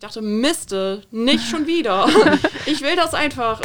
Ich dachte, Miste, nicht schon wieder. Ich will das einfach.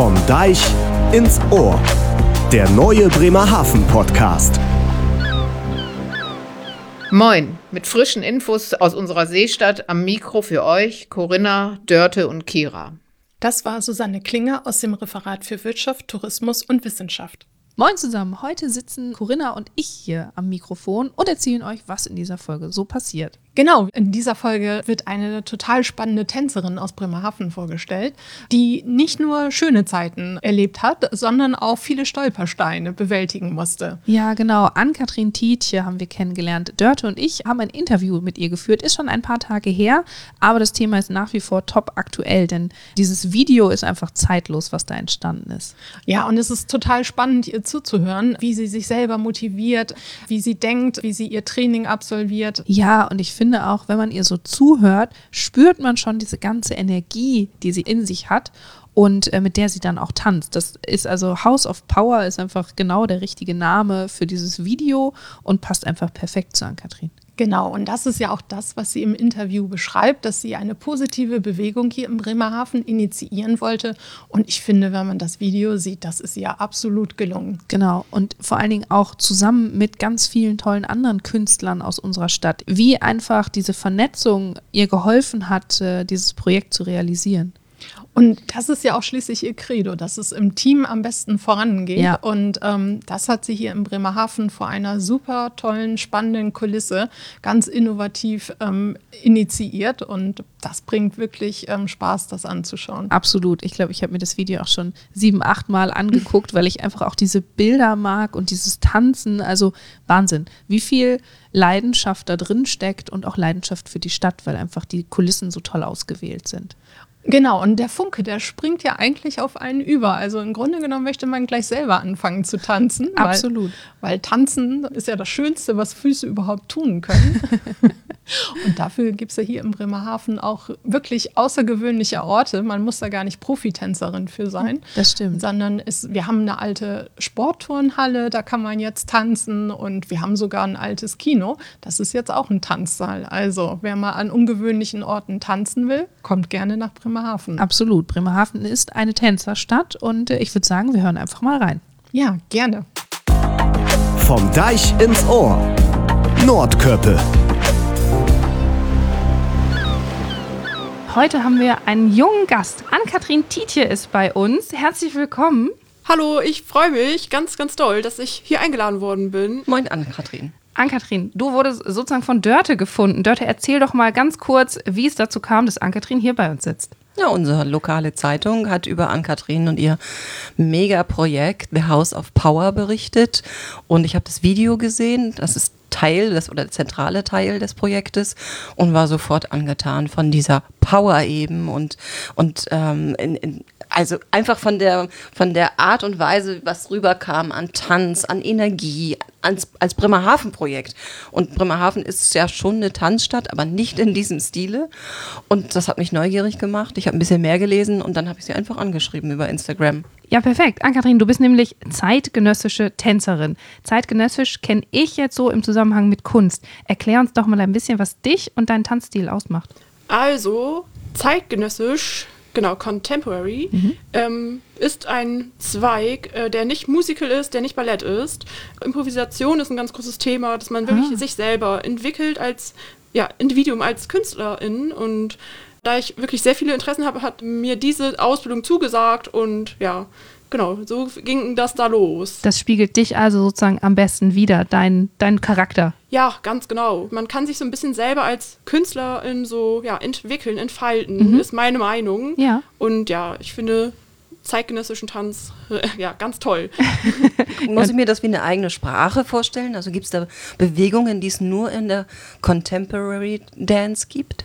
Vom Deich ins Ohr. Der neue Bremerhaven Podcast. Moin, mit frischen Infos aus unserer Seestadt am Mikro für euch Corinna, Dörte und Kira. Das war Susanne Klinger aus dem Referat für Wirtschaft, Tourismus und Wissenschaft. Moin zusammen, heute sitzen Corinna und ich hier am Mikrofon und erzählen euch, was in dieser Folge so passiert. Genau, in dieser Folge wird eine total spannende Tänzerin aus Bremerhaven vorgestellt, die nicht nur schöne Zeiten erlebt hat, sondern auch viele Stolpersteine bewältigen musste. Ja, genau. Ann-Kathrin Tietje haben wir kennengelernt. Dörte und ich haben ein Interview mit ihr geführt. Ist schon ein paar Tage her, aber das Thema ist nach wie vor top aktuell, denn dieses Video ist einfach zeitlos, was da entstanden ist. Ja, und es ist total spannend, ihr zuzuhören, wie sie sich selber motiviert, wie sie denkt, wie sie ihr Training absolviert. Ja, und ich finde auch, wenn man ihr so zuhört, spürt man schon diese ganze Energie, die sie in sich hat und äh, mit der sie dann auch tanzt. Das ist also House of Power ist einfach genau der richtige Name für dieses Video und passt einfach perfekt zu Ann-Kathrin. Genau, und das ist ja auch das, was sie im Interview beschreibt, dass sie eine positive Bewegung hier im Bremerhaven initiieren wollte. Und ich finde, wenn man das Video sieht, das ist ihr absolut gelungen. Genau, und vor allen Dingen auch zusammen mit ganz vielen tollen anderen Künstlern aus unserer Stadt, wie einfach diese Vernetzung ihr geholfen hat, äh, dieses Projekt zu realisieren. Und das ist ja auch schließlich ihr Credo, dass es im Team am besten vorangeht. Ja. Und ähm, das hat sie hier in Bremerhaven vor einer super tollen, spannenden Kulisse ganz innovativ ähm, initiiert. Und das bringt wirklich ähm, Spaß, das anzuschauen. Absolut. Ich glaube, ich habe mir das Video auch schon sieben, acht Mal angeguckt, weil ich einfach auch diese Bilder mag und dieses Tanzen. Also Wahnsinn, wie viel Leidenschaft da drin steckt und auch Leidenschaft für die Stadt, weil einfach die Kulissen so toll ausgewählt sind. Genau, und der Funke, der springt ja eigentlich auf einen über. Also im Grunde genommen möchte man gleich selber anfangen zu tanzen. Absolut. Weil, weil tanzen ist ja das Schönste, was Füße überhaupt tun können. und dafür gibt es ja hier im Bremerhaven auch wirklich außergewöhnliche Orte. Man muss da gar nicht Profitänzerin für sein. Das stimmt. Sondern es, wir haben eine alte Sportturnhalle, da kann man jetzt tanzen. Und wir haben sogar ein altes Kino. Das ist jetzt auch ein Tanzsaal. Also wer mal an ungewöhnlichen Orten tanzen will, kommt gerne nach Bremerhaven. Absolut. Bremerhaven ist eine Tänzerstadt und äh, ich würde sagen, wir hören einfach mal rein. Ja, gerne. Vom Deich ins Ohr. Nordköppe. Heute haben wir einen jungen Gast. Ann-Kathrin Tietje ist bei uns. Herzlich willkommen. Hallo, ich freue mich ganz, ganz doll, dass ich hier eingeladen worden bin. Moin, Ann-Kathrin. Ann-Kathrin, du wurdest sozusagen von Dörte gefunden. Dörte, erzähl doch mal ganz kurz, wie es dazu kam, dass Ann-Kathrin hier bei uns sitzt. Ja, unsere lokale Zeitung hat über Ann-Kathrin und ihr Megaprojekt The House of Power berichtet. Und ich habe das Video gesehen. Das ist Teil des oder der zentrale Teil des Projektes und war sofort angetan von dieser Power eben und, und ähm, in, in, also einfach von der, von der Art und Weise, was rüberkam an Tanz, an Energie, ans, als Bremerhaven-Projekt. Und Bremerhaven ist ja schon eine Tanzstadt, aber nicht in diesem Stile. Und das hat mich neugierig gemacht. Ich habe ein bisschen mehr gelesen und dann habe ich sie einfach angeschrieben über Instagram. Ja, perfekt. Ann-Kathrin, du bist nämlich zeitgenössische Tänzerin. Zeitgenössisch kenne ich jetzt so im Zusammenhang mit Kunst. Erklär uns doch mal ein bisschen, was dich und deinen Tanzstil ausmacht. Also, zeitgenössisch, genau, Contemporary, mhm. ähm, ist ein Zweig, äh, der nicht Musical ist, der nicht Ballett ist. Improvisation ist ein ganz großes Thema, dass man wirklich ah. sich selber entwickelt als ja, Individuum, als Künstlerin und da ich wirklich sehr viele Interessen habe, hat mir diese Ausbildung zugesagt und ja, genau, so ging das da los. Das spiegelt dich also sozusagen am besten wieder, dein, dein Charakter. Ja, ganz genau. Man kann sich so ein bisschen selber als Künstlerin so ja, entwickeln, entfalten, Mhm. ist meine Meinung. Ja. Und ja, ich finde zeitgenössischen Tanz ja ganz toll. Muss ich mir das wie eine eigene Sprache vorstellen? Also gibt es da Bewegungen, die es nur in der Contemporary Dance gibt?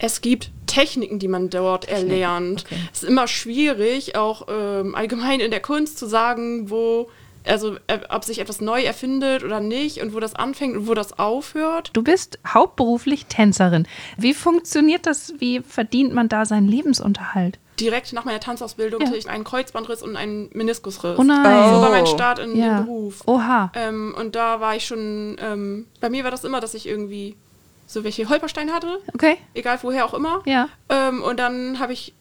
Es gibt Techniken, die man dort erlernt. okay. Es ist immer schwierig, auch ähm, allgemein in der Kunst zu sagen, wo, also äh, ob sich etwas neu erfindet oder nicht und wo das anfängt und wo das aufhört. Du bist hauptberuflich Tänzerin. Wie funktioniert das? Wie verdient man da seinen Lebensunterhalt? Direkt nach meiner Tanzausbildung Ja. hatte ich einen Kreuzbandriss und einen Meniskusriss. Oh nein. Das war mein Oh. Start in Ja. den Beruf. Oha. Ähm, und da war ich schon, ähm, bei mir war das immer, dass ich irgendwie so welche Holpersteine hatte, Okay. egal woher auch immer. Ja. Ähm, und dann habe ich,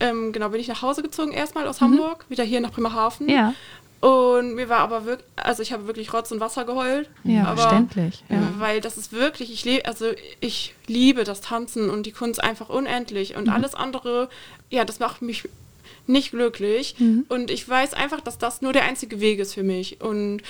ähm, genau, bin ich nach Hause gezogen erstmal aus Hamburg, wieder hier nach Bremerhaven. Mhm. Ja. Und mir war aber wirklich, also ich habe wirklich Rotz und Wasser geheult. Ja, aber, verständlich. Ja. Weil das ist wirklich, ich lebe, also ich liebe das Tanzen und die Kunst einfach unendlich. Mhm. Und alles andere, ja, das macht mich nicht glücklich. Mhm. Und ich weiß einfach, dass das nur der einzige Weg ist für mich. Und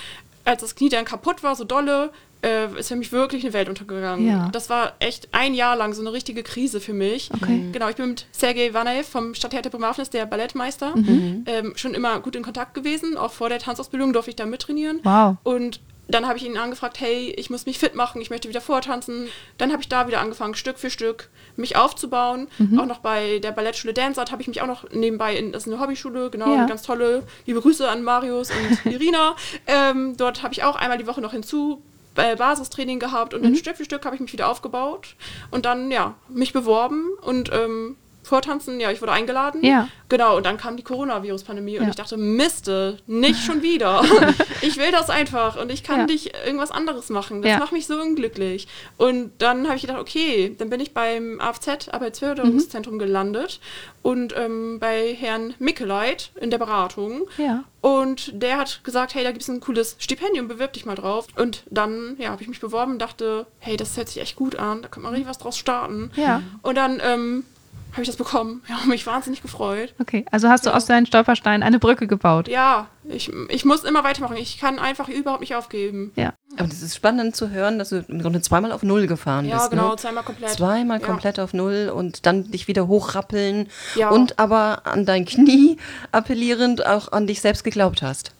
als das Knie dann kaputt war, so dolle, äh, ist für mich wirklich eine Welt untergegangen. Ja. Das war echt ein Jahr lang so eine richtige Krise für mich. Okay. Genau, ich bin mit Sergei Vanev vom Stadttheater ist der Ballettmeister, Mhm. ähm, schon immer gut in Kontakt gewesen. Auch vor der Tanzausbildung durfte ich da mittrainieren. Wow. Und dann habe ich ihn angefragt, hey, ich muss mich fit machen, ich möchte wieder vortanzen. Dann habe ich da wieder angefangen, Stück für Stück mich aufzubauen. Mhm. Auch noch bei der Ballettschule Danceart habe ich mich auch noch nebenbei, in, das ist eine Hobbyschule, genau, Ja. eine ganz tolle, liebe Grüße an Marius und Irina. ähm, dort habe ich auch einmal die Woche noch hinzu Basistraining gehabt Mhm. und dann Stück für Stück habe ich mich wieder aufgebaut und dann, ja, mich beworben und ähm, Vortanzen, ja, ich wurde eingeladen. Ja. Genau, und dann kam die Coronavirus-Pandemie und Ja. ich dachte, Miste, nicht schon wieder. ich will das einfach und ich kann Ja. nicht irgendwas anderes machen. Das macht mich so unglücklich. Und dann habe ich gedacht, okay, dann bin ich beim AFZ, Arbeitsförderungszentrum, gelandet und ähm, bei Herrn Mickeleit in der Beratung. Ja. Und der hat gesagt, hey, da gibt es ein cooles Stipendium, bewirb dich mal drauf. Und dann, ja, habe ich mich beworben und dachte, hey, das hört sich echt gut an, da kann man richtig was draus starten. Ja. Und dann ähm, habe ich das bekommen. Ja, habe mich wahnsinnig gefreut. Okay. Also hast du aus deinen Stolpersteinen eine Brücke gebaut. Ja, ich, ich muss immer weitermachen. Ich kann einfach überhaupt nicht aufgeben. Ja. Aber das ist spannend zu hören, dass du im Grunde zweimal auf Null gefahren Ja, bist. genau, ne? zweimal komplett. Zweimal Ja. komplett auf Null und dann dich wieder hochrappeln Ja. und aber an dein Knie appellierend auch an dich selbst geglaubt hast.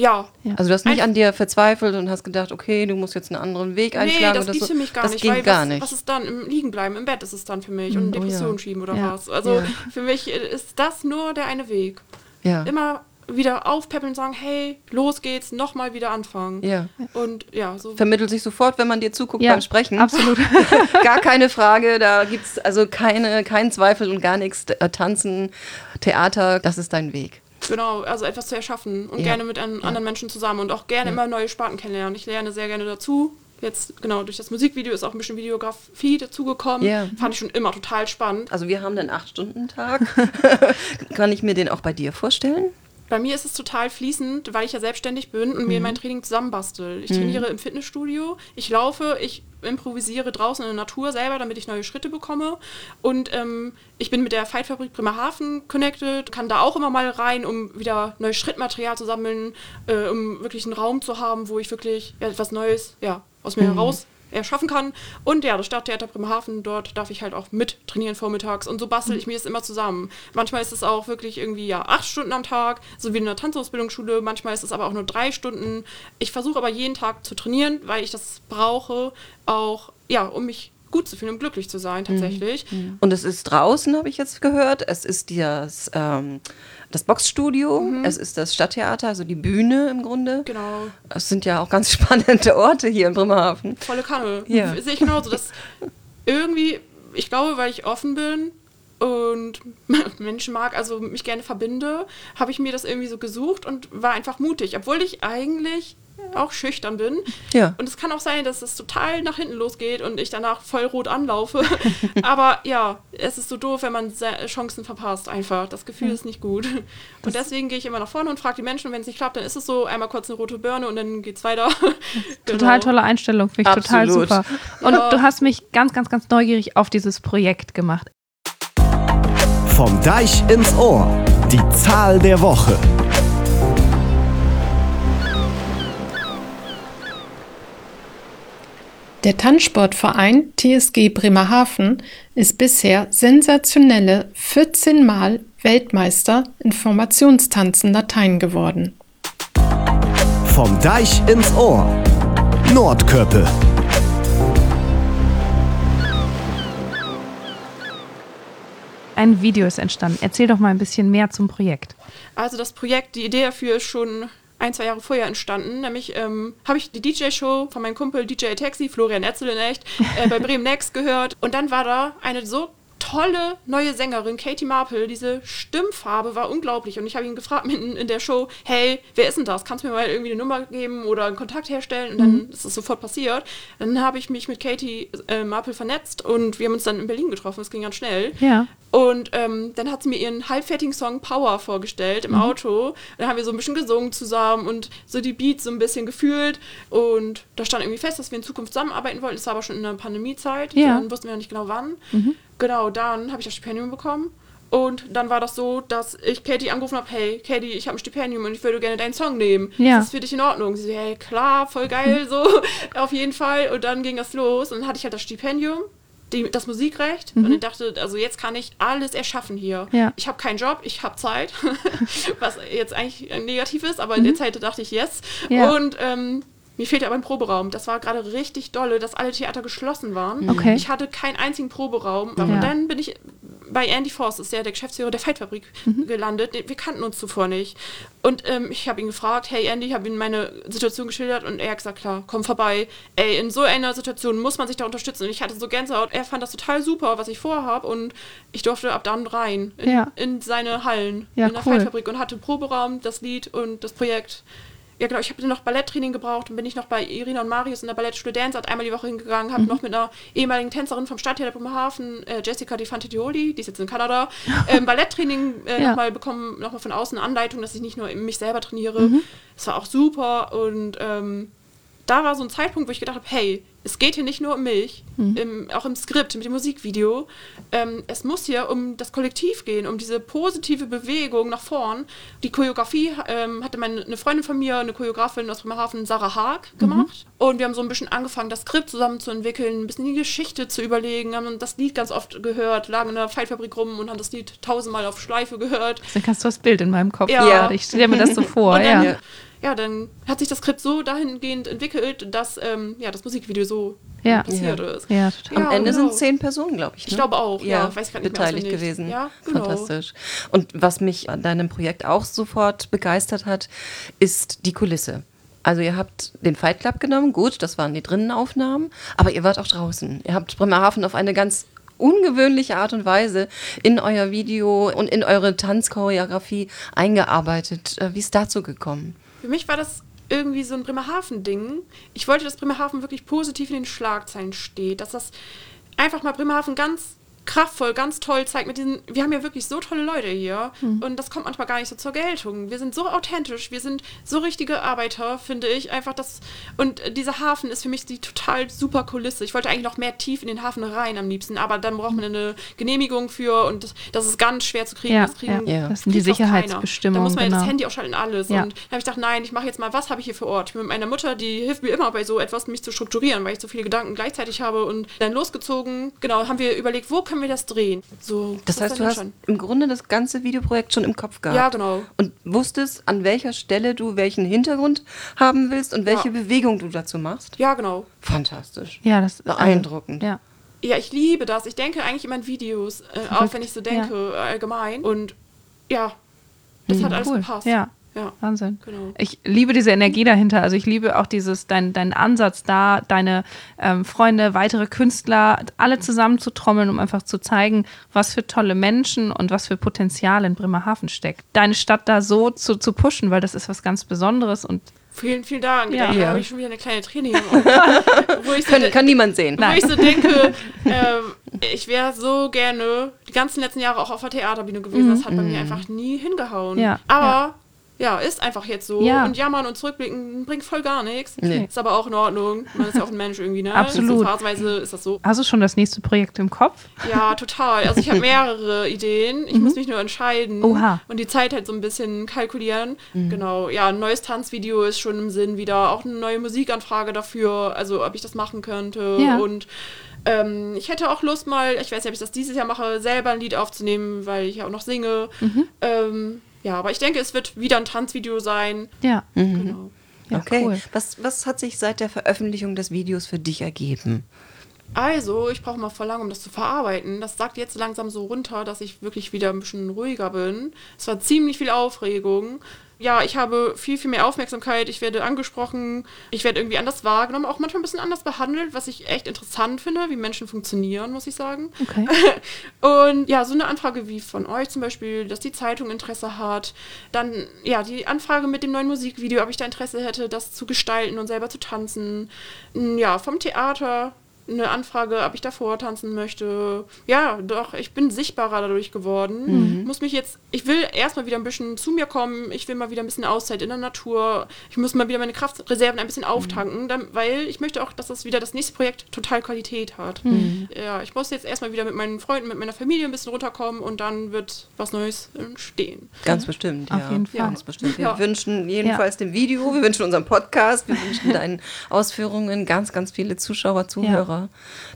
Ja. Ja. Also du hast nicht Ein- an dir verzweifelt und hast gedacht, okay, du musst jetzt einen anderen Weg Nee, einschlagen das oder geht so. für mich gar das nicht. ging weil gar was, nicht. was ist dann? Im Liegen bleiben, im Bett ist es dann für mich. Und oh ja. Depression schieben oder Ja. was. Also Ja. für mich ist das nur der eine Weg. ja. Immer wieder aufpäppeln und sagen, hey, los geht's, nochmal wieder anfangen. ja. Und ja, so. Vermittelt sich sofort, wenn man dir zuguckt Ja, beim Sprechen. absolut. gar keine Frage, da gibt es also keine, keinen Zweifel und gar nichts. Tanzen, Theater, das ist dein Weg. Genau, also etwas zu erschaffen und Ja. gerne mit an, anderen Menschen zusammen und auch gerne immer neue Sparten kennenlernen. Ich lerne sehr gerne dazu. Jetzt, genau, durch das Musikvideo ist auch ein bisschen Videografie dazugekommen. Ja. Fand ich schon immer total spannend. Also wir haben den Acht-Stunden-Tag. Kann ich mir den auch bei dir vorstellen? Bei mir ist es total fließend, weil ich ja selbstständig bin und Mhm. mir mein Training zusammenbastel. Ich trainiere im Fitnessstudio, ich laufe, ich improvisiere draußen in der Natur selber, damit ich neue Schritte bekomme. Und ähm, ich bin mit der Fightfabrik Bremerhaven connected, kann da auch immer mal rein, um wieder neues Schrittmaterial zu sammeln, äh, um wirklich einen Raum zu haben, wo ich wirklich ja, etwas Neues ja, aus mir heraus erschaffen kann. Und ja, das Stadttheater Bremerhaven, dort darf ich halt auch mit trainieren vormittags. Und so bastel ich mir das immer zusammen. Manchmal ist es auch wirklich irgendwie ja acht Stunden am Tag, so wie in einer Tanzausbildungsschule. Manchmal ist es aber auch nur drei Stunden. Ich versuche aber jeden Tag zu trainieren, weil ich das brauche, auch ja, um mich gut zu fühlen, um glücklich zu sein tatsächlich. Und es ist draußen, habe ich jetzt gehört. Es ist das, ähm, das Boxstudio, es ist das Stadttheater, also die Bühne im Grunde. Genau. Es sind ja auch ganz spannende Orte hier in Bremerhaven. Volle Kanne. Ja. Sehe ich genauso. Dass irgendwie, ich glaube, weil ich offen bin und Menschen mag, also mich gerne verbinde, habe ich mir das irgendwie so gesucht und war einfach mutig, obwohl ich eigentlich auch schüchtern bin. Ja. Und es kann auch sein, dass es total nach hinten losgeht und ich danach voll rot anlaufe. Aber ja, es ist so doof, wenn man Chancen verpasst einfach. Das Gefühl ist nicht gut. Und deswegen gehe ich immer nach vorne und frage die Menschen, und wenn es nicht klappt, dann ist es so, einmal kurz eine rote Birne und dann geht's weiter. Total Genau. tolle Einstellung, finde ich total super. Und Ja. du hast mich ganz, ganz, ganz neugierig auf dieses Projekt gemacht. Vom Deich ins Ohr. Die Zahl der Woche. Der Tanzsportverein TSG Bremerhaven ist bisher sensationelle 14 Mal Weltmeister in Formationstanzen Latein geworden. Vom Deich ins Ohr. Nordköppe. ein Video ist entstanden. Erzähl doch mal ein bisschen mehr zum Projekt. Also das Projekt, die Idee dafür ist schon ein, zwei Jahre vorher entstanden. Nämlich ähm, habe ich die DJ-Show von meinem Kumpel DJ Taxi, Florian Etzel in echt, äh, bei Bremen Next gehört. Und dann war da eine so tolle neue Sängerin, Katie Marple. Diese Stimmfarbe war unglaublich. Und ich habe ihn gefragt mitten in der Show, hey, wer ist denn das? Kannst du mir mal irgendwie eine Nummer geben oder einen Kontakt herstellen? Und dann Mhm. ist es sofort passiert. Dann habe ich mich mit Katie äh, Marple vernetzt und wir haben uns dann in Berlin getroffen. Das ging ganz schnell. Ja. Und ähm, dann hat sie mir ihren halbfertigen Song Power vorgestellt Mhm. im Auto. Dann haben wir so ein bisschen gesungen zusammen und so die Beats so ein bisschen gefühlt. Und da stand irgendwie fest, dass wir in Zukunft zusammenarbeiten wollten. Das war aber schon in der Pandemiezeit. Ja. Mhm. Dann wussten wir noch nicht genau wann. Genau, dann habe ich das Stipendium bekommen. Und dann war das so, dass ich Katie angerufen habe, hey, Katie, ich habe ein Stipendium und ich würde gerne deinen Song nehmen. Ja. Ist das für dich in Ordnung? Sie so, hey, klar, voll geil, so, auf jeden Fall. Und dann ging das los und dann hatte ich halt das Stipendium, die, das Musikrecht und ich dachte, also jetzt kann ich alles erschaffen hier. Mhm. Ja. Ich habe keinen Job, ich habe Zeit, was jetzt eigentlich negativ ist, aber in der Zeit dachte ich, yes. Mhm. Ja. Und ähm, mir fehlte aber ein Proberaum. Das war gerade richtig dolle, dass alle Theater geschlossen waren. Okay. Ich hatte keinen einzigen Proberaum. Ja. Und dann bin ich bei Andy Forst, ist der, der Geschäftsführer der Feitfabrik, Mhm. gelandet. Wir kannten uns zuvor nicht. Und ähm, ich habe ihn gefragt, hey Andy, ich habe ihm meine Situation geschildert und er hat gesagt, klar, komm vorbei. Ey, in so einer Situation muss man sich da unterstützen. Und ich hatte so Gänsehaut. Er fand das total super, was ich vorhabe und ich durfte ab dann rein in, Ja. in seine Hallen Ja, in der cool. Feitfabrik und hatte Proberaum, das Lied und das Projekt. Ja, genau. Ich habe noch Balletttraining gebraucht und bin ich noch bei Irina und Marius in der Ballettschule Dance Art einmal die Woche hingegangen, Mhm. habe noch mit einer ehemaligen Tänzerin vom Stadttheater Bremerhaven, äh, Jessica Di Fantitioli, die ist jetzt in Kanada, ähm, Balletttraining äh, Ja. nochmal bekommen, nochmal von außen Anleitung, dass ich nicht nur mich selber trainiere. Mhm. Das war auch super und ähm, da war so ein Zeitpunkt, wo ich gedacht habe, hey, es geht hier nicht nur um mich, Mhm. im, auch im Skript, mit dem Musikvideo. Ähm, es muss hier um das Kollektiv gehen, um diese positive Bewegung nach vorn. Die Choreografie ähm, hatte meine, eine Freundin von mir, eine Choreografin aus Bremerhaven, Sarah Haag, gemacht. Und wir haben so ein bisschen angefangen, das Skript zusammen zu entwickeln, ein bisschen die Geschichte zu überlegen, haben das Lied ganz oft gehört, lagen in der Feitfabrik rum und haben das Lied tausendmal auf Schleife gehört. Dann kannst du das Bild in meinem Kopf Ja. gerade. Ich stelle mir das so vor. Und dann, ja. Ja. dann hat sich das Skript so dahingehend entwickelt, dass ähm, ja, das Musikvideo so Ja. passiert Ja. ist. Ja, total. Ja, Am Ende genau. sind zehn Personen, glaube ich. Ich ne? glaube auch, ja. ja, Weiß grad nicht mehr beteiligt auswendig. gewesen. Ja, genau. Fantastisch. Und was mich an deinem Projekt auch sofort begeistert hat, ist die Kulisse. Also ihr habt den Fight Club genommen, gut, das waren die Drinnenaufnahmen, aber ihr wart auch draußen. Ihr habt Bremerhaven auf eine ganz ungewöhnliche Art und Weise in euer Video und in eure Tanzchoreografie eingearbeitet. Äh, Wie ist dazu gekommen? Für mich war das irgendwie so ein Bremerhaven-Ding. Ich wollte, dass Bremerhaven wirklich positiv in den Schlagzeilen steht, dass das einfach mal Bremerhaven ganz kraftvoll, ganz toll zeigt mit diesen, wir haben ja wirklich so tolle Leute hier und das kommt manchmal gar nicht so zur Geltung. Wir sind so authentisch, wir sind so richtige Arbeiter, finde ich, einfach das und dieser Hafen ist für mich die total super Kulisse. Ich wollte eigentlich noch mehr tief in den Hafen rein am liebsten, aber dann braucht man eine Genehmigung für und das, das ist ganz schwer zu kriegen. Ja, das kriegen, ja. Das sind die. Sicherheitsbestimmungen. Da muss man ja genau. das Handy ausschalten, alles. Ja. Und dann habe ich gedacht, nein, ich mache jetzt mal, was habe ich hier für Ort? Ich bin mit meiner Mutter, die hilft mir immer bei so etwas, mich zu strukturieren, weil ich so viele Gedanken gleichzeitig habe. Und dann losgezogen, genau, haben wir überlegt, wo können wir das drehen? So, Das heißt, du hast schon? im Grunde das ganze Videoprojekt schon im Kopf gehabt. Ja, genau. Und wusstest, an welcher Stelle du welchen Hintergrund haben willst und welche Ja. Bewegung du dazu machst? Ja, genau. Fantastisch. Ja, das Beeindruckend. Also, ja. Ja, ich liebe das. Ich denke eigentlich immer in Videos, äh, auch wenn ich so denke, äh, allgemein. Und ja, das hat alles Mhm. cool. gepasst. Ja. Ja. Wahnsinn. Genau. Ich liebe diese Energie dahinter. Also ich liebe auch dieses, dein, dein Ansatz da, deine ähm, Freunde, weitere Künstler, alle zusammenzutrommeln, um einfach zu zeigen, was für tolle Menschen und was für Potenzial in Bremerhaven steckt. Deine Stadt da so zu, zu pushen, weil das ist was ganz Besonderes und Vielen, vielen Dank. Ja. Da Ja. habe ich schon wieder eine kleine Training. Und, wo ich so Kann, kann niemand sehen. Wo ich so denke, ähm, ich wäre so gerne die ganzen letzten Jahre auch auf der Theaterbühne gewesen. Das hat bei mir einfach nie hingehauen. Ja, Aber ja. ist einfach jetzt so. Ja. Und jammern und zurückblicken bringt voll gar nichts. Nee. Ist aber auch in Ordnung. Man ist ja auch ein Mensch irgendwie, ne? Absolut. So phasenweise ist das so. hast du schon das nächste Projekt im Kopf? Ja, total. Also ich habe mehrere Ideen. Ich muss mich nur entscheiden Mhm. Oha. und die Zeit halt so ein bisschen kalkulieren. Genau. Ja, ein neues Tanzvideo ist schon im Sinn wieder. Auch eine neue Musikanfrage dafür, also ob ich das machen könnte. Ja. Und ähm, ich hätte auch Lust mal, ich weiß nicht, ob ich das dieses Jahr mache, selber ein Lied aufzunehmen, weil ich ja auch noch singe. Mhm. Ähm, ja, aber ich denke, es wird wieder ein Tanzvideo sein. Ja. Genau. ja okay. cool. Was, was hat sich seit der Veröffentlichung des Videos für dich ergeben? Also, ich brauche mal voll lang, um das zu verarbeiten. Das sagt jetzt langsam so runter, dass ich wirklich wieder ein bisschen ruhiger bin. Es war ziemlich viel Aufregung. Ja, ich habe viel, viel mehr Aufmerksamkeit. Ich werde angesprochen. Ich werde irgendwie anders wahrgenommen. Auch manchmal ein bisschen anders behandelt, was ich echt interessant finde, wie Menschen funktionieren, muss ich sagen. Okay. Und ja, so eine Anfrage wie von euch zum Beispiel, dass die Zeitung Interesse hat. Dann, ja, die Anfrage mit dem neuen Musikvideo, ob ich da Interesse hätte, das zu gestalten und selber zu tanzen. Ja, vom Theater eine Anfrage, ob ich davor tanzen möchte. Ja, doch, ich bin sichtbarer dadurch geworden. Muss mich jetzt, ich will erstmal wieder ein bisschen zu mir kommen. Ich will mal wieder ein bisschen Auszeit in der Natur. Ich muss mal wieder meine Kraftreserven ein bisschen auftanken, dann, weil ich möchte auch, dass das wieder das nächste Projekt total Qualität hat. Ja, ich muss jetzt erstmal wieder mit meinen Freunden, mit meiner Familie ein bisschen runterkommen und dann wird was Neues entstehen. Ganz bestimmt, Auf ja. jeden Fall. Ganz bestimmt. Wir Ja. wünschen jedenfalls dem Video, wir wünschen unserem Podcast, wir wünschen deinen Ausführungen ganz, ganz viele Zuschauer, Zuhörer,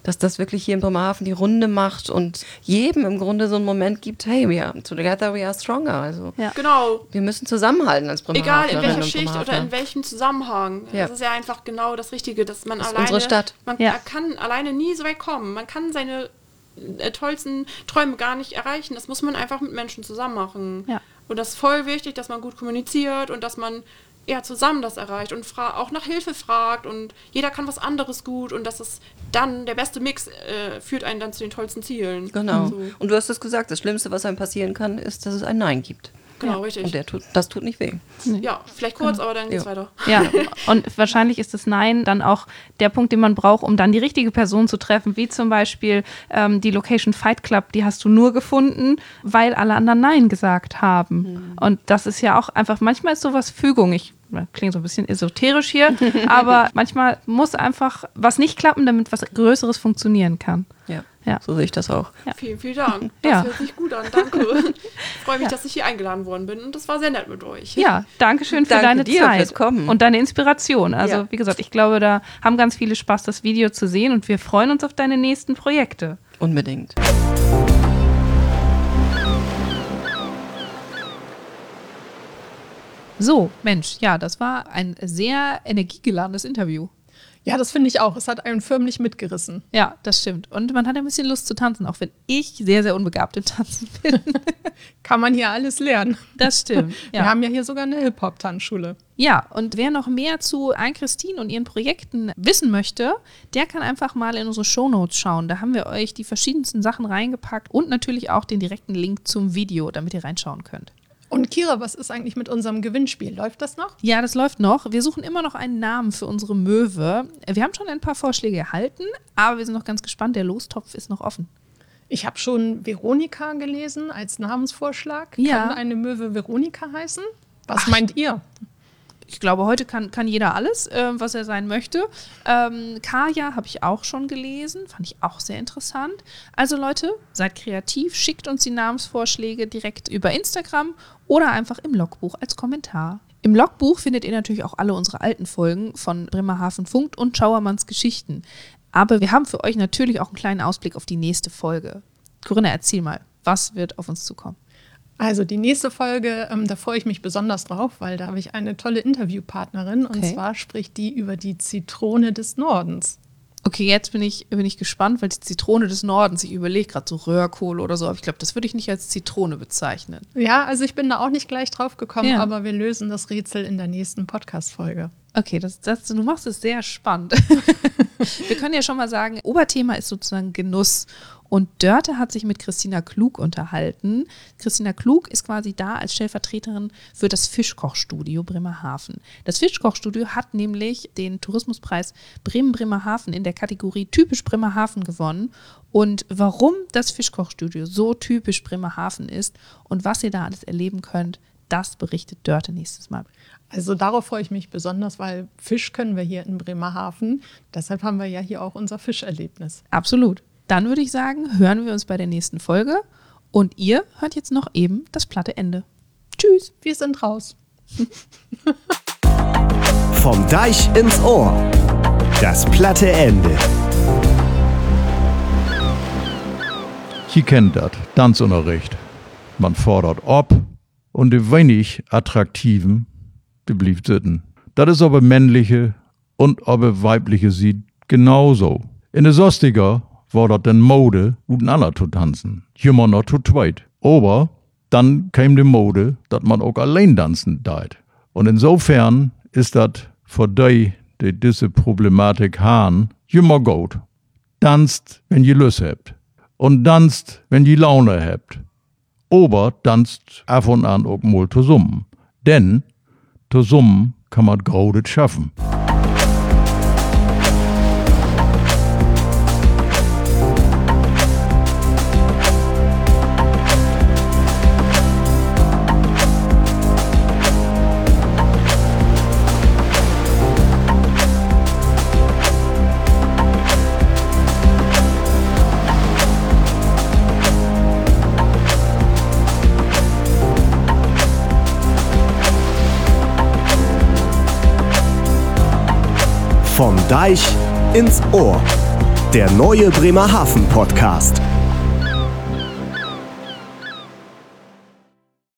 dass das wirklich hier in Bremerhaven die Runde macht und jedem im Grunde so einen Moment gibt, hey, we are together we are stronger. Also Ja. Genau. wir müssen zusammenhalten als Egal in welcher Schicht oder in welchem Zusammenhang. Ja. Das ist ja einfach genau das Richtige, dass man Das ist alleine. unsere Stadt. Man Ja. kann alleine nie so weit kommen. Man kann seine äh, tollsten Träume gar nicht erreichen. Das muss man einfach mit Menschen zusammen machen. Ja. Und das ist voll wichtig, dass man gut kommuniziert und dass man ja zusammen das erreicht und fra auch nach Hilfe fragt und jeder kann was anderes gut und dass es dann der beste Mix äh, führt einen dann zu den tollsten Zielen. Genau. So. Und du hast es gesagt, das Schlimmste, was einem passieren kann, ist, dass es ein Nein gibt. Genau, richtig. Und der tut, das tut nicht weh. ja, vielleicht kurz, aber dann geht's Ja. weiter. Ja, und wahrscheinlich ist das Nein dann auch der Punkt, den man braucht, um dann die richtige Person zu treffen, wie zum Beispiel ähm, die Location Fight Club, die hast du nur gefunden, weil alle anderen Nein gesagt haben. Und das ist ja auch einfach, manchmal ist sowas Fügung. Ich klingt so ein bisschen esoterisch hier, aber manchmal muss einfach was nicht klappen, damit was Größeres funktionieren kann. Ja. Ja. So sehe ich das auch. Vielen, vielen Dank. Das Ja. hört sich gut an. Danke. Ich freue mich, dass ich hier eingeladen worden bin und das war sehr nett mit euch. Ja, danke schön für Danke deine dir Zeit fürs Kommen. und deine Inspiration. Also, Ja. wie gesagt, ich glaube, da haben ganz viele Spaß, das Video zu sehen und wir freuen uns auf deine nächsten Projekte. Unbedingt. So, Mensch, ja, das war ein sehr energiegeladenes Interview. Ja, das finde ich auch. Es hat einen förmlich mitgerissen. Ja, das stimmt. Und man hat ein bisschen Lust zu tanzen, auch wenn ich sehr, sehr unbegabt im Tanzen bin. Kann man hier alles lernen. Das stimmt. Wir haben ja hier sogar eine Hip-Hop-Tanzschule. Ja, und wer noch mehr zu Ann-Christine und ihren Projekten wissen möchte, der kann einfach mal in unsere Shownotes schauen. Da haben wir euch die verschiedensten Sachen reingepackt und natürlich auch den direkten Link zum Video, damit ihr reinschauen könnt. Und Kira, was ist eigentlich mit unserem Gewinnspiel? Läuft das noch? Ja, das läuft noch. Wir suchen immer noch einen Namen für unsere Möwe. Wir haben schon ein paar Vorschläge erhalten, aber wir sind noch ganz gespannt. Der Lostopf ist noch offen. Ich habe schon Veronika gelesen als Namensvorschlag. Ja. Kann eine Möwe Veronika heißen? Was meint ihr? Ich glaube, heute kann, kann jeder alles, äh, was er sein möchte. Ähm, Kaya habe ich auch schon gelesen, fand ich auch sehr interessant. Also Leute, seid kreativ, schickt uns die Namensvorschläge direkt über Instagram oder einfach im Logbuch als Kommentar. Im Logbuch findet ihr natürlich auch alle unsere alten Folgen von Bremerhaven Funkt und Schauermanns Geschichten. Aber wir haben für euch natürlich auch einen kleinen Ausblick auf die nächste Folge. Corinna, erzähl mal, was wird auf uns zukommen? Also die nächste Folge, ähm, da freue ich mich besonders drauf, weil da habe ich eine tolle Interviewpartnerin und Okay. zwar spricht die über die Zitrone des Nordens. Okay, jetzt bin ich, bin ich gespannt, weil die Zitrone des Nordens, ich überlege gerade so Röhrkohle oder so, aber ich glaube, das würde ich nicht als Zitrone bezeichnen. Ja, also ich bin da auch nicht gleich drauf gekommen, Ja. aber wir lösen das Rätsel in der nächsten Podcast-Folge. Okay, das, das, du machst es sehr spannend. Wir können ja schon mal sagen, Oberthema ist sozusagen Genuss. Und Dörte hat sich mit Christina Klug unterhalten. Christina Klug ist quasi da als Stellvertreterin für das Fischkochstudio Bremerhaven. Das Fischkochstudio hat nämlich den Tourismuspreis Bremen-Bremerhaven in der Kategorie typisch Bremerhaven gewonnen. Und warum das Fischkochstudio so typisch Bremerhaven ist und was ihr da alles erleben könnt, das berichtet Dörte nächstes Mal. Also darauf freue ich mich besonders, weil Fisch können wir hier in Bremerhaven. Deshalb haben wir ja hier auch unser Fischerlebnis. Absolut. Dann würde ich sagen, hören wir uns bei der nächsten Folge. Und ihr hört jetzt noch eben das platte Ende. Tschüss. Wir sind raus. Vom Deich ins Ohr. Das platte Ende. Sie kennt das, Tanzunterricht. Man fordert ob und die wenig attraktiven, die blieb sitzen. Das ist aber männliche und aber weibliche sieht genauso. In den 60er war das dann Mode, miteinander zu tanzen. Immer noch zu zweit. Aber dann kam die Mode, dass man auch allein tanzen deit. Und insofern ist das für die, die diese Problematik haben, immer gut. Tanzt, wenn ihr Lust habt. Und tanzt, wenn ihr Laune habt. Aber tanzt ab und an auch mal zusammen. Denn zusammen kann man Gaudet schaffen. Deich ins Ohr. Der neue Bremerhaven Podcast.